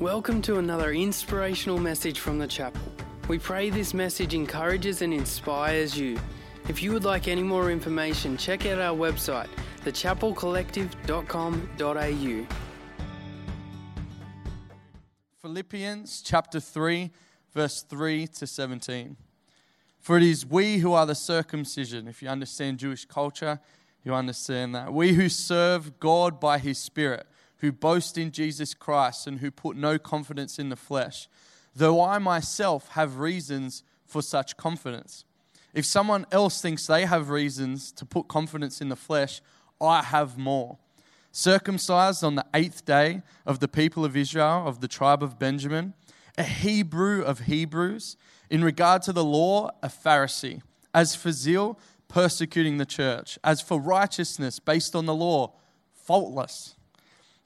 Welcome to another inspirational message from the chapel. We pray this message encourages and inspires you. If you would like any more information, check out our website, thechapelcollective.com.au. Philippians chapter 3, verse 3 to 17. For it is we who are the circumcision. If you understand Jewish culture, you understand that. We who serve God by his Spirit, who boast in Jesus Christ, and who put no confidence in the flesh, though I myself have reasons for such confidence. If someone else thinks they have reasons to put confidence in the flesh, I have more circumcised on the eighth day of the people of Israel, of the tribe of Benjamin, a Hebrew of Hebrews, in regard to the law, a Pharisee, as for zeal, persecuting the church, as for righteousness based on the law, faultless.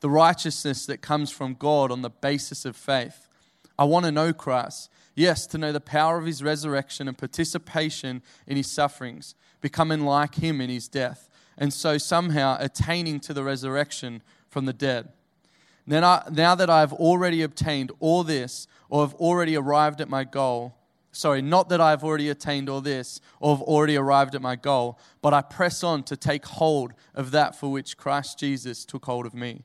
the righteousness that comes from God on the basis of faith. I want to know Christ, yes, to know the power of his resurrection and participation in his sufferings becoming like him in his death, and so somehow attaining to the resurrection from the dead. Then I, now that I have already obtained all this, or have already arrived at my goal, sorry, not that I have already attained all this, or have already arrived at my goal, but I press on to take hold of that for which Christ Jesus took hold of me.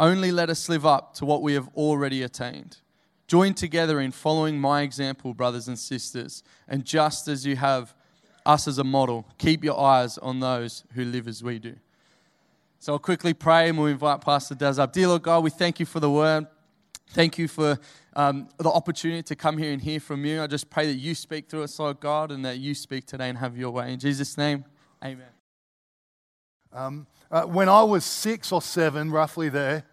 Only let us live up to what we have already attained. Join together in following my example, brothers and sisters, and just as you have us as a model. Keep your eyes on those who live as we do. So I'll quickly pray and we'll invite Pastor Daz up. Dear Lord God, we thank you for the word. Thank you for um, the opportunity to come here and hear from you. I just pray that you speak through us, Lord God, and that you speak today and have your way. In Jesus' name, amen. Um, uh, when I was six or seven, roughly there,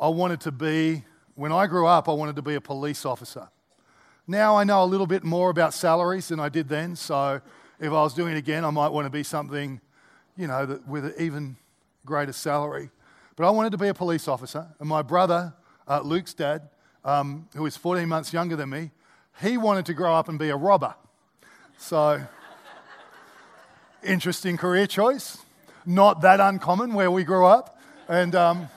I wanted to be, when I grew up, I wanted to be a police officer. Now I know a little bit more about salaries than I did then, so if I was doing it again, I might want to be something, you know, that, with an even greater salary. But I wanted to be a police officer. And my brother, uh, Luke's dad, um, who is 14 months younger than me, he wanted to grow up and be a robber. So, interesting career choice. Not that uncommon where we grew up. And, um,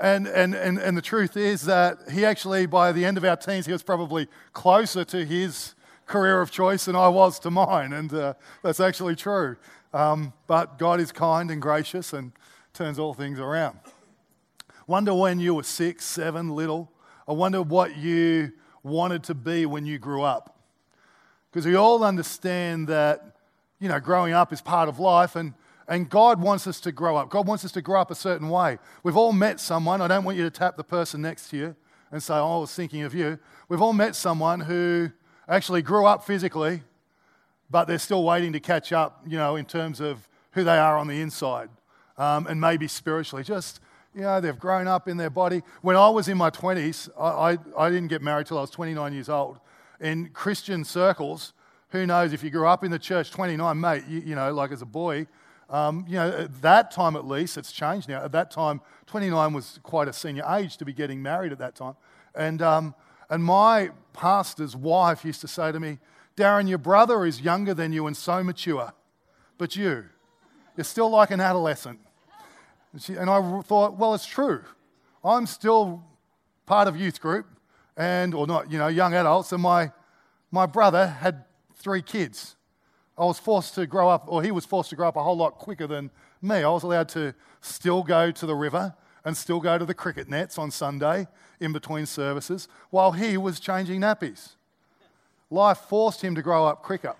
and, and, and, and the truth is that he actually, by the end of our teens, he was probably closer to his career of choice than I was to mine, and uh, that's actually true. Um, but God is kind and gracious and turns all things around. Wonder when you were six, seven, little. I wonder what you wanted to be when you grew up. Because we all understand that, you know, growing up is part of life and, and God wants us to grow up. God wants us to grow up a certain way. We've all met someone. I don't want you to tap the person next to you and say, oh, I was thinking of you. We've all met someone who actually grew up physically, but they're still waiting to catch up, you know, in terms of who they are on the inside um, and maybe spiritually. Just, you know, they've grown up in their body. When I was in my 20s, I, I, I didn't get married till I was 29 years old. In Christian circles, who knows if you grew up in the church 29, mate, you, you know, like as a boy, um, you know, at that time at least, it's changed now. At that time, 29 was quite a senior age to be getting married at that time. And, um, and my pastor's wife used to say to me, Darren, your brother is younger than you and so mature, but you, you're still like an adolescent. And, she, and I thought, well, it's true. I'm still part of youth group, and or not, you know, young adults, and my my brother had three kids. I was forced to grow up, or he was forced to grow up a whole lot quicker than me. I was allowed to still go to the river and still go to the cricket nets on Sunday in between services while he was changing nappies. life forced him to grow up quicker.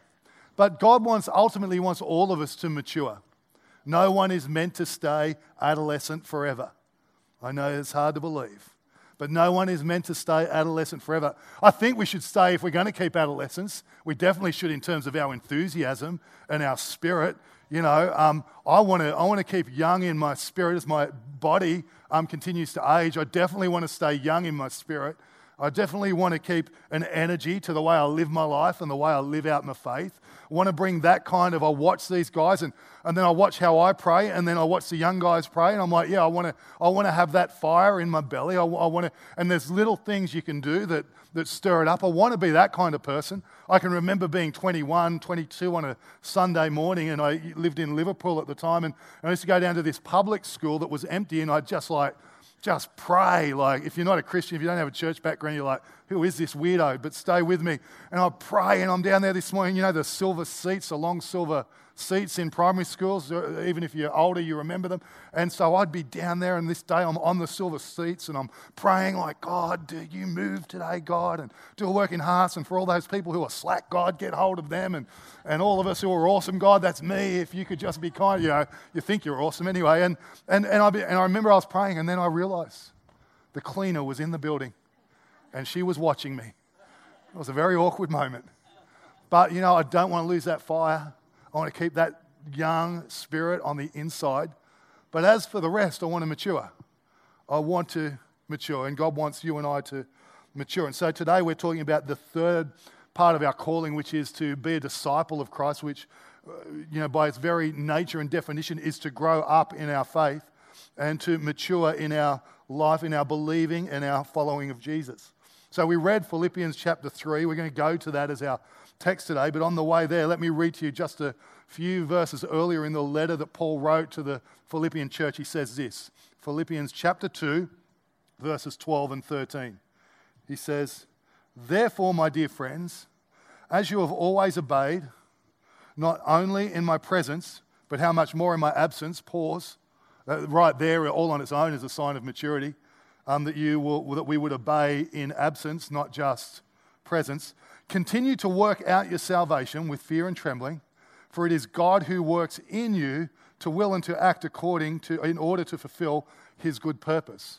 But God wants, ultimately, wants all of us to mature. No one is meant to stay adolescent forever. I know it's hard to believe, but no one is meant to stay adolescent forever. I think we should stay, if we're going to keep adolescence, we definitely should in terms of our enthusiasm and our spirit. You know, um, I want to I wanna keep young in my spirit as my body um, continues to age. I definitely want to stay young in my spirit. I definitely want to keep an energy to the way I live my life and the way I live out my faith. Want to bring that kind of, I watch these guys and, and then I watch how I pray and then I watch the young guys pray and I'm like, yeah, I want to, I want to have that fire in my belly. I, I want to, and there's little things you can do that, that stir it up. I want to be that kind of person. I can remember being 21, 22 on a Sunday morning and I lived in Liverpool at the time and I used to go down to this public school that was empty and I'd just like, just pray. Like, if you're not a Christian, if you don't have a church background, you're like, who is this weirdo? But stay with me. And I pray, and I'm down there this morning. You know, the silver seats, the long silver seats in primary schools. Uh, even if you're older, you remember them. And so I'd be down there, and this day I'm on the silver seats, and I'm praying, like, God, do you move today, God? And do a work in hearts. And for all those people who are slack, God, get hold of them. And, and all of us who are awesome, God, that's me. If you could just be kind, you know, you think you're awesome anyway. And, and, and, I, be, and I remember I was praying, and then I realized the cleaner was in the building, and she was watching me. It was a very awkward moment. But, you know, I don't want to lose that fire. I want to keep that young spirit on the inside. But as for the rest, I want to mature. I want to mature, and God wants you and I to mature. And so today we're talking about the third part of our calling, which is to be a disciple of Christ, which, uh, you know, by its very nature and definition, is to grow up in our faith and to mature in our life, in our believing and our following of Jesus. So we read Philippians chapter 3. We're going to go to that as our text today, but on the way there, let me read to you just a few verses earlier in the letter that Paul wrote to the Philippian church. He says this Philippians chapter 2, verses 12 and 13. He says, Therefore, my dear friends, as you have always obeyed, not only in my presence, but how much more in my absence, pause, uh, right there, all on its own, is a sign of maturity, um, that, you will, that we would obey in absence, not just presence. Continue to work out your salvation with fear and trembling, for it is God who works in you to will and to act according to, in order to fulfill his good purpose.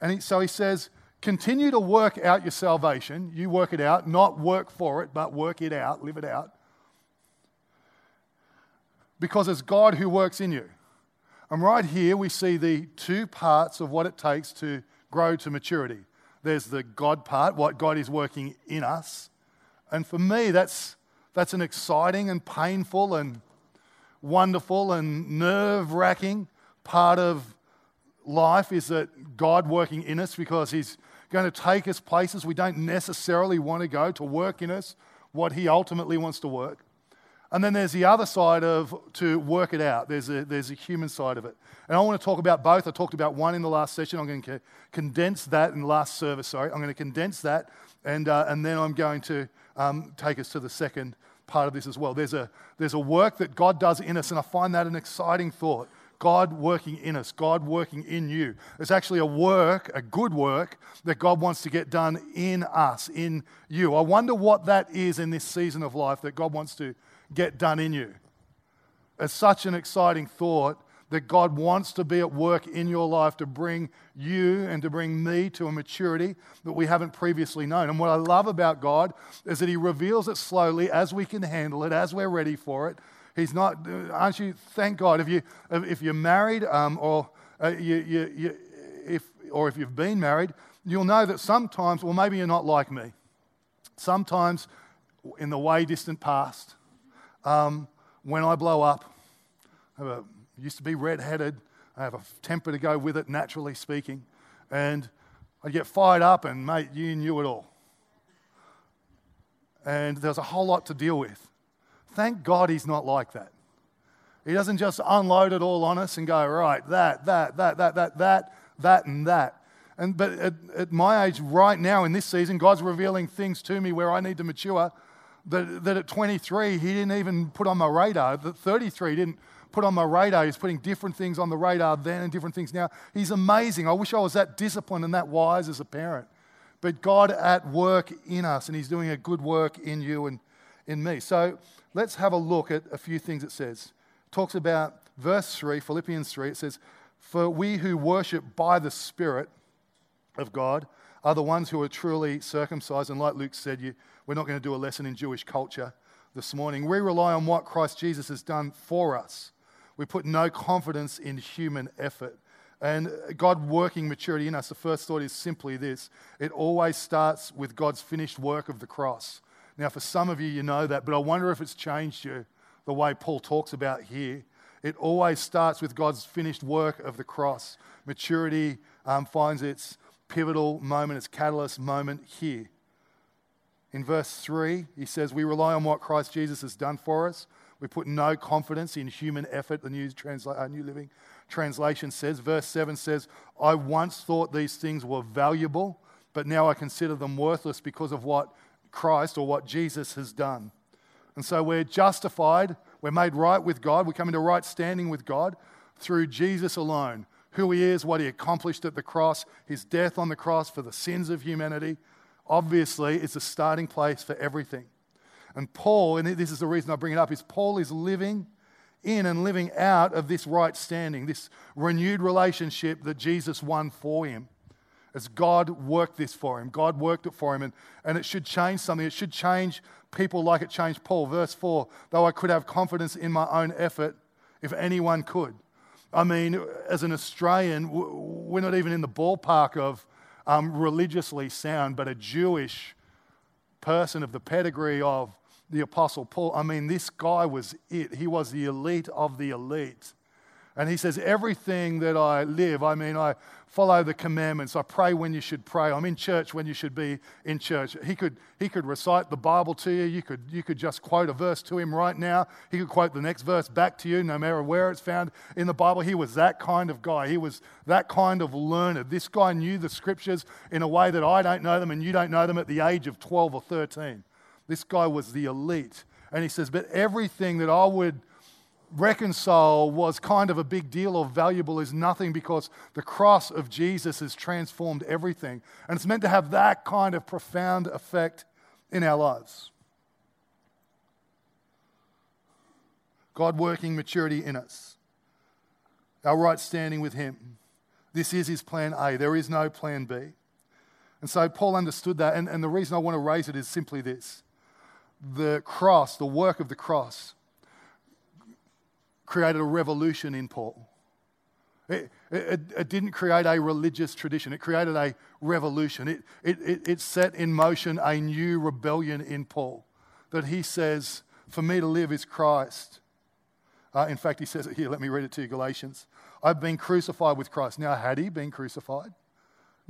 And he, so he says, continue to work out your salvation. You work it out, not work for it, but work it out, live it out. Because it's God who works in you. And right here we see the two parts of what it takes to grow to maturity. There's the God part, what God is working in us, and for me, that's, that's an exciting and painful and wonderful and nerve wracking part of life is that God working in us because He's going to take us places we don't necessarily want to go to work in us what He ultimately wants to work. And then there's the other side of to work it out. There's a, there's a human side of it. And I want to talk about both. I talked about one in the last session. I'm going to condense that in the last service, sorry. I'm going to condense that, and, uh, and then I'm going to um, take us to the second part of this as well. There's a, there's a work that God does in us, and I find that an exciting thought. God working in us, God working in you. It's actually a work, a good work, that God wants to get done in us, in you. I wonder what that is in this season of life that God wants to get done in you. It's such an exciting thought that God wants to be at work in your life to bring you and to bring me to a maturity that we haven't previously known. And what I love about God is that He reveals it slowly as we can handle it, as we're ready for it. He's not, aren't you? Thank God. If, you, if you're married um, or, uh, you, you, you, if, or if you've been married, you'll know that sometimes, well, maybe you're not like me. Sometimes in the way distant past, um, when I blow up, I have a used to be red-headed. I have a temper to go with it, naturally speaking. And I'd get fired up, and mate, you knew it all. And there's a whole lot to deal with. Thank God he's not like that. He doesn't just unload it all on us and go, right, that, that, that, that, that, that, that, and that. And, but at, at my age, right now in this season, God's revealing things to me where I need to mature. That, that at 23, He didn't even put on my radar. That 33 didn't put on my radar. He's putting different things on the radar then and different things now. He's amazing. I wish I was that disciplined and that wise as a parent. but God at work in us, and He's doing a good work in you and in me. So let's have a look at a few things it says. It talks about verse 3, Philippians 3, it says, For we who worship by the Spirit of God are the ones who are truly circumcised. And like Luke said, you, we're not going to do a lesson in Jewish culture this morning. We rely on what Christ Jesus has done for us. We put no confidence in human effort. And God working maturity in us, the first thought is simply this it always starts with God's finished work of the cross. Now, for some of you, you know that, but I wonder if it's changed you the way Paul talks about here. It always starts with God's finished work of the cross. Maturity um, finds its pivotal moment, its catalyst moment here. In verse 3, he says, We rely on what Christ Jesus has done for us. We put no confidence in human effort, the New, Transla- uh, New Living Translation says. Verse 7 says, I once thought these things were valuable, but now I consider them worthless because of what Christ or what Jesus has done. And so we're justified, we're made right with God, we come into right standing with God through Jesus alone. Who he is, what he accomplished at the cross, his death on the cross for the sins of humanity. Obviously, it's a starting place for everything. And Paul, and this is the reason I bring it up, is Paul is living in and living out of this right standing, this renewed relationship that Jesus won for him. As God worked this for him, God worked it for him, and, and it should change something. It should change people like it changed Paul. Verse 4 Though I could have confidence in my own effort, if anyone could. I mean, as an Australian, we're not even in the ballpark of um, religiously sound, but a Jewish person of the pedigree of the Apostle Paul. I mean, this guy was it. He was the elite of the elite. And he says, Everything that I live, I mean, I follow the commandments. I pray when you should pray. I'm in church when you should be in church. He could, he could recite the Bible to you. You could, you could just quote a verse to him right now. He could quote the next verse back to you, no matter where it's found in the Bible. He was that kind of guy. He was that kind of learned. This guy knew the scriptures in a way that I don't know them and you don't know them at the age of 12 or 13. This guy was the elite. And he says, But everything that I would reconcile was kind of a big deal or valuable is nothing because the cross of Jesus has transformed everything. And it's meant to have that kind of profound effect in our lives. God working maturity in us, our right standing with Him. This is His plan A. There is no plan B. And so Paul understood that. And, and the reason I want to raise it is simply this the cross, the work of the cross, created a revolution in Paul. It, it, it, didn't create a religious tradition, it created a revolution. It, it, it set in motion a new rebellion in Paul that he says, For me to live is Christ. Uh, in fact, he says it here. Let me read it to you Galatians. I've been crucified with Christ. Now, had he been crucified?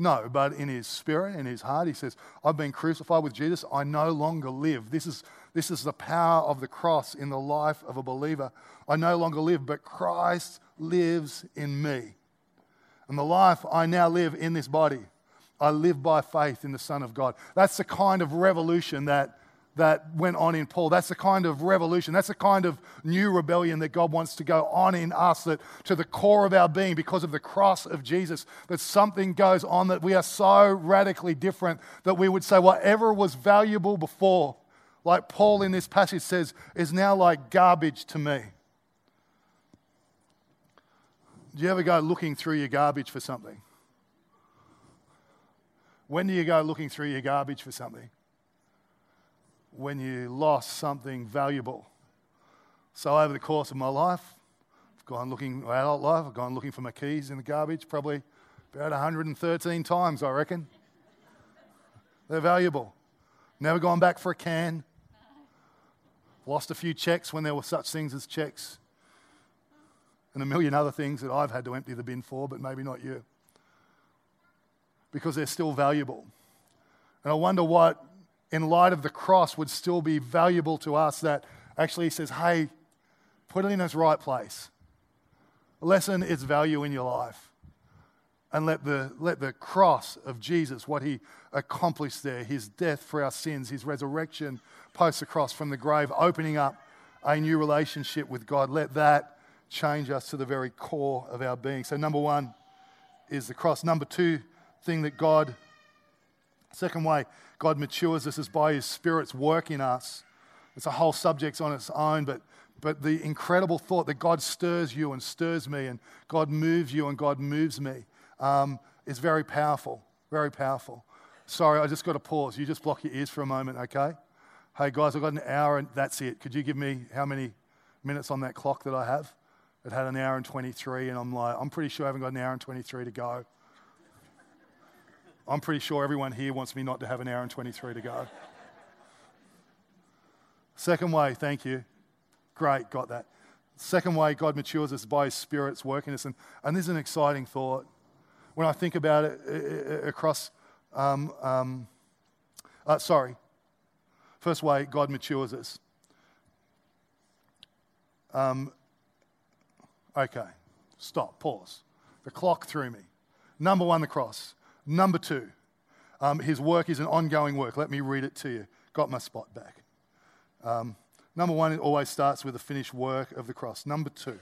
No, but in his spirit, in his heart, he says, I've been crucified with Jesus. I no longer live. This is, this is the power of the cross in the life of a believer. I no longer live, but Christ lives in me. And the life I now live in this body, I live by faith in the Son of God. That's the kind of revolution that that went on in Paul. That's the kind of revolution. That's the kind of new rebellion that God wants to go on in us, that to the core of our being, because of the cross of Jesus, that something goes on that we are so radically different that we would say whatever was valuable before, like Paul in this passage says, is now like garbage to me. Do you ever go looking through your garbage for something? When do you go looking through your garbage for something? When you lost something valuable. So, over the course of my life, I've gone looking, my adult life, I've gone looking for my keys in the garbage probably about 113 times, I reckon. They're valuable. Never gone back for a can. Lost a few checks when there were such things as checks. And a million other things that I've had to empty the bin for, but maybe not you. Because they're still valuable. And I wonder what in light of the cross would still be valuable to us that actually he says, hey, put it in its right place. Lessen its value in your life. And let the, let the cross of Jesus, what he accomplished there, his death for our sins, his resurrection post the cross from the grave, opening up a new relationship with God, let that change us to the very core of our being. So, number one is the cross. Number two thing that God Second way, God matures us is by His Spirit's work in us. It's a whole subject on its own, but, but the incredible thought that God stirs you and stirs me, and God moves you and God moves me, um, is very powerful. Very powerful. Sorry, I just got to pause. You just block your ears for a moment, okay? Hey, guys, I've got an hour and that's it. Could you give me how many minutes on that clock that I have? It had an hour and 23, and I'm like, I'm pretty sure I haven't got an hour and 23 to go. I'm pretty sure everyone here wants me not to have an hour and 23 to go. Second way, thank you. Great, got that. Second way God matures us by His Spirit's working us. And, and this is an exciting thought. When I think about it across, um, um, uh, sorry, first way God matures us. Um, okay, stop, pause. The clock threw me. Number one, the cross. Number two, um, his work is an ongoing work. Let me read it to you. Got my spot back. Um, number one, it always starts with the finished work of the cross. Number two,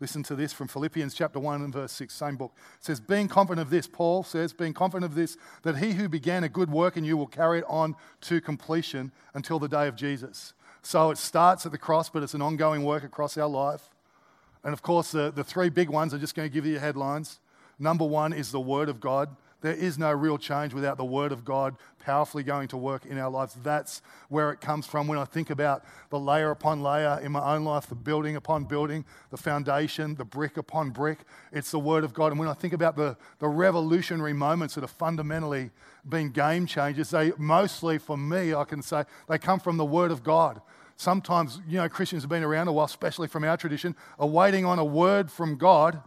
listen to this from Philippians chapter 1 and verse 6, same book. It says, Being confident of this, Paul says, being confident of this, that he who began a good work in you will carry it on to completion until the day of Jesus. So it starts at the cross, but it's an ongoing work across our life. And of course, the, the three big ones, I'm just going to give you headlines. Number one is the Word of God. There is no real change without the Word of God powerfully going to work in our lives. That's where it comes from when I think about the layer upon layer in my own life, the building upon building, the foundation, the brick upon brick. It's the Word of God. And when I think about the, the revolutionary moments that have fundamentally been game changers, they mostly, for me, I can say, they come from the Word of God sometimes, you know, Christians have been around a while, especially from our tradition, are waiting on a word from God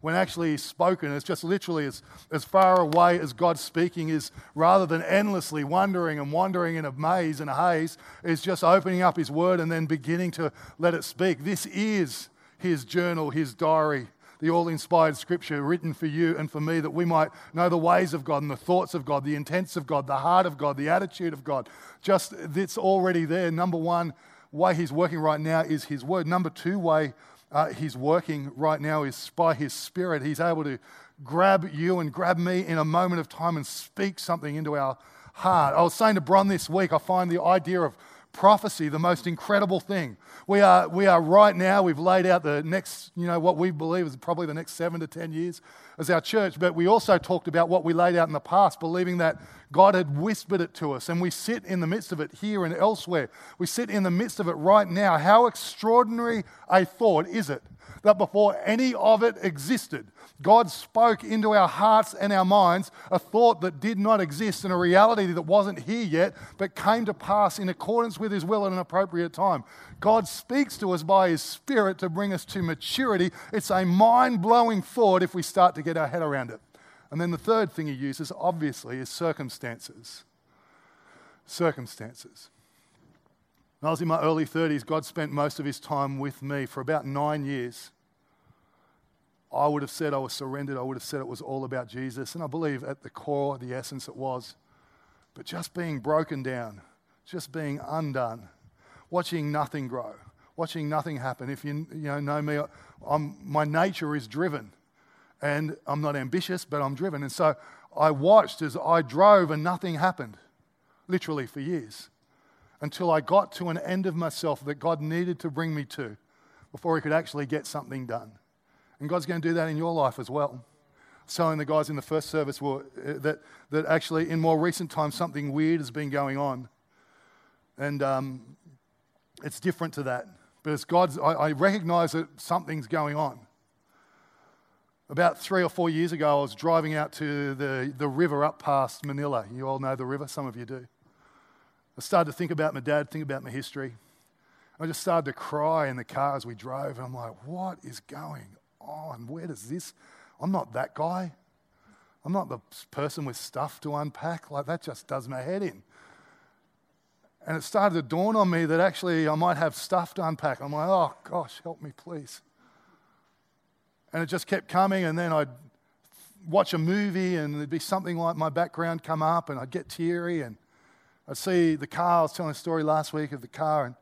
when actually spoken. It's just literally as, as far away as God speaking is, rather than endlessly wondering and wandering in a maze and a haze, is just opening up his word and then beginning to let it speak. This is his journal, his diary, the all inspired scripture written for you and for me that we might know the ways of God and the thoughts of God, the intents of God, the heart of God, the attitude of God. Just it's already there. Number one way he's working right now is his word. Number two way uh, he's working right now is by his spirit. He's able to grab you and grab me in a moment of time and speak something into our heart. I was saying to Bron this week, I find the idea of prophecy the most incredible thing. We are, we are right now, we've laid out the next, you know, what we believe is probably the next seven to 10 years as our church, but we also talked about what we laid out in the past, believing that God had whispered it to us, and we sit in the midst of it here and elsewhere. We sit in the midst of it right now. How extraordinary a thought is it that before any of it existed, God spoke into our hearts and our minds a thought that did not exist and a reality that wasn't here yet, but came to pass in accordance with His will at an appropriate time. God speaks to us by His Spirit to bring us to maturity. It's a mind blowing thought if we start to get our head around it. And then the third thing He uses, obviously, is circumstances. Circumstances. When I was in my early 30s, God spent most of His time with me for about nine years. I would have said I was surrendered. I would have said it was all about Jesus. And I believe at the core, the essence, it was. But just being broken down, just being undone, watching nothing grow, watching nothing happen. If you, you know, know me, I'm, my nature is driven. And I'm not ambitious, but I'm driven. And so I watched as I drove and nothing happened, literally for years, until I got to an end of myself that God needed to bring me to before He could actually get something done. And God's going to do that in your life as well. So, Telling the guys in the first service were, uh, that, that actually in more recent times something weird has been going on. And um, it's different to that. But it's God's, I, I recognize that something's going on. About three or four years ago, I was driving out to the, the river up past Manilla. You all know the river, some of you do. I started to think about my dad, think about my history. I just started to cry in the car as we drove. I'm like, what is going on? Where does this? I'm not that guy. I'm not the person with stuff to unpack. Like, that just does my head in. And it started to dawn on me that actually I might have stuff to unpack. I'm like, oh gosh, help me, please. And it just kept coming, and then I'd watch a movie, and there'd be something like my background come up, and I'd get teary, and I'd see the car. I was telling a story last week of the car, and,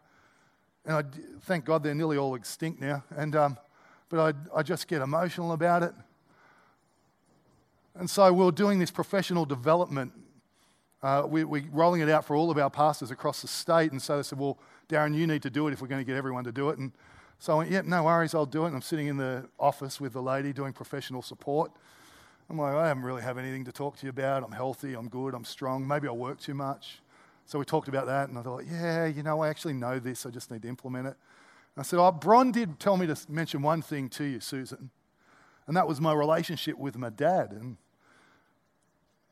and I thank God they're nearly all extinct now. And um, but I, I just get emotional about it. And so we were doing this professional development uh, we, we're rolling it out for all of our pastors across the state. And so they said, Well, Darren, you need to do it if we're going to get everyone to do it. And so I went, Yep, yeah, no worries, I'll do it. And I'm sitting in the office with the lady doing professional support. I'm like, I haven't really have anything to talk to you about. I'm healthy, I'm good, I'm strong. Maybe I work too much. So we talked about that, and I thought, yeah, you know, I actually know this. I just need to implement it. And I said, oh, Bron did tell me to mention one thing to you, Susan, and that was my relationship with my dad. And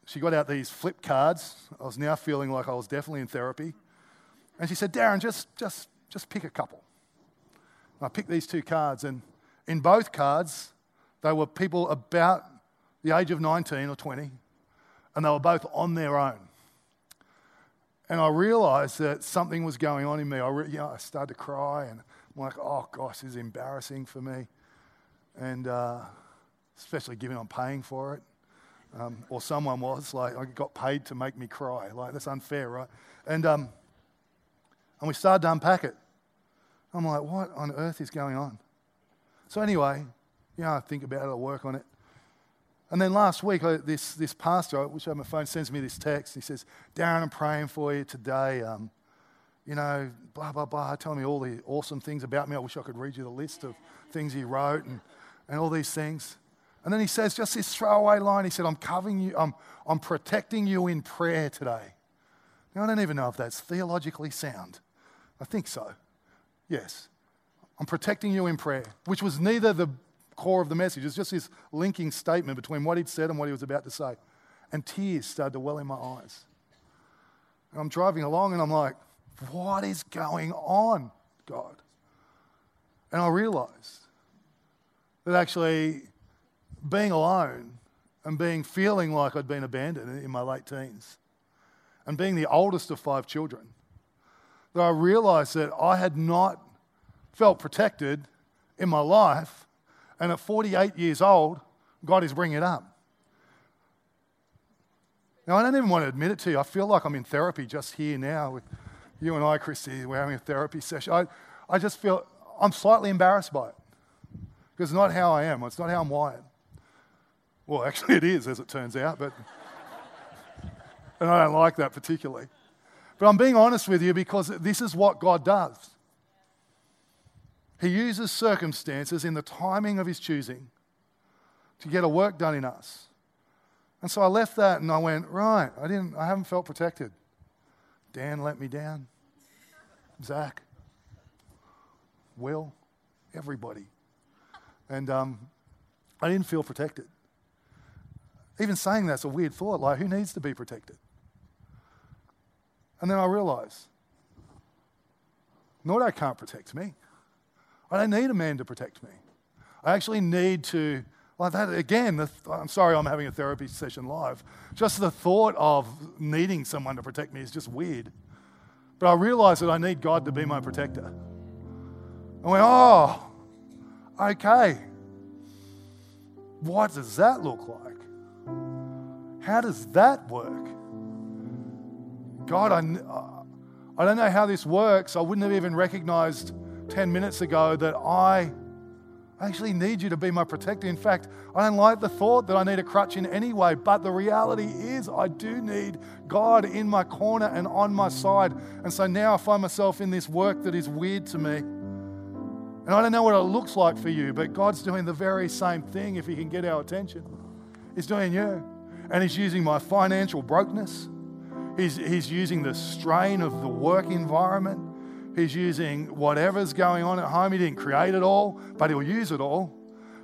she got out these flip cards. I was now feeling like I was definitely in therapy. And she said, Darren, just, just, just pick a couple. And I picked these two cards, and in both cards, they were people about the age of 19 or 20, and they were both on their own. And I realized that something was going on in me. I, re- you know, I started to cry, and I'm like, oh gosh, this is embarrassing for me. And uh, especially given I'm paying for it. Um, or someone was, like, I got paid to make me cry. Like, that's unfair, right? And, um, and we started to unpack it. I'm like, what on earth is going on? So, anyway, know, I think about it, I work on it. And then last week, I, this, this pastor, which have my phone, sends me this text. He says, Darren, I'm praying for you today. Um, you know, blah, blah, blah, telling me all the awesome things about me. I wish I could read you the list of things he wrote and, and all these things. And then he says just this throwaway line. He said, I'm covering you, I'm, I'm protecting you in prayer today. Now, I don't even know if that's theologically sound. I think so. Yes. I'm protecting you in prayer, which was neither the core of the message. It's just this linking statement between what he'd said and what he was about to say. And tears started to well in my eyes. And I'm driving along and I'm like, what is going on, God? And I realized that actually being alone and being feeling like I'd been abandoned in my late teens and being the oldest of five children, that I realized that I had not felt protected in my life and at 48 years old, God is bringing it up. Now, I don't even want to admit it to you. I feel like I'm in therapy just here now with you and I, Christy. We're having a therapy session. I, I just feel I'm slightly embarrassed by it because it's not how I am. It's not how I'm wired. Well, actually, it is, as it turns out, but and I don't like that particularly. But I'm being honest with you because this is what God does. He uses circumstances in the timing of his choosing to get a work done in us. And so I left that and I went, right, I didn't I haven't felt protected. Dan let me down. Zach. Will. Everybody. And um, I didn't feel protected. Even saying that's a weird thought. Like, who needs to be protected? And then I realize, Nordo can't protect me. I don't need a man to protect me. I actually need to, like that again, the, I'm sorry I'm having a therapy session live. Just the thought of needing someone to protect me is just weird. But I realize that I need God to be my protector. I went, oh, okay. What does that look like? How does that work? God, I, uh, I don't know how this works. I wouldn't have even recognized 10 minutes ago that I actually need you to be my protector. In fact, I don't like the thought that I need a crutch in any way, but the reality is I do need God in my corner and on my side. And so now I find myself in this work that is weird to me. And I don't know what it looks like for you, but God's doing the very same thing if He can get our attention. He's doing you. And He's using my financial brokenness, He's, he's using the strain of the work environment. He's using whatever's going on at home. He didn't create it all, but He'll use it all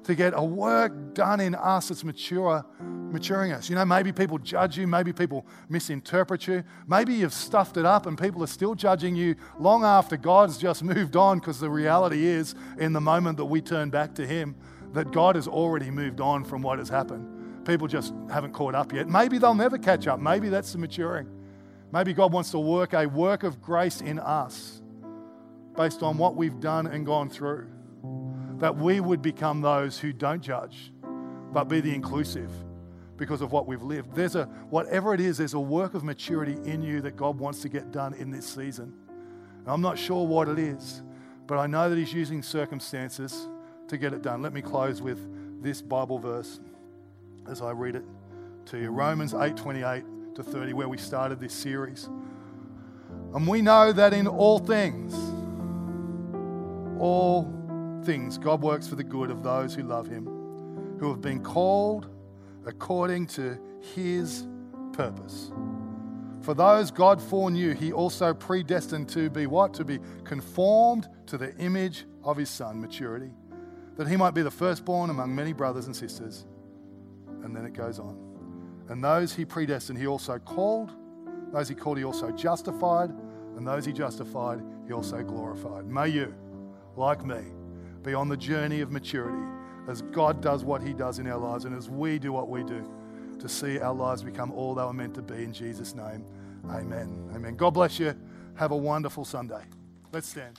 to get a work done in us that's mature, maturing us. You know, maybe people judge you, maybe people misinterpret you, maybe you've stuffed it up and people are still judging you long after God's just moved on because the reality is, in the moment that we turn back to Him, that God has already moved on from what has happened. People just haven't caught up yet. Maybe they'll never catch up. Maybe that's the maturing. Maybe God wants to work a work of grace in us based on what we've done and gone through. That we would become those who don't judge, but be the inclusive because of what we've lived. There's a, whatever it is, there's a work of maturity in you that God wants to get done in this season. And I'm not sure what it is, but I know that He's using circumstances to get it done. Let me close with this Bible verse as I read it to you Romans 8 28 to 30, where we started this series. And we know that in all things, all things, God works for the good of those who love Him, who have been called according to His purpose. For those God foreknew, He also predestined to be what? To be conformed to the image of His Son, maturity, that He might be the firstborn among many brothers and sisters. And then it goes on. And those He predestined, He also called. Those He called, He also justified. And those He justified, He also glorified. May you, like me, be on the journey of maturity as God does what He does in our lives and as we do what we do to see our lives become all they were meant to be in Jesus' name. Amen. Amen. God bless you. Have a wonderful Sunday. Let's stand.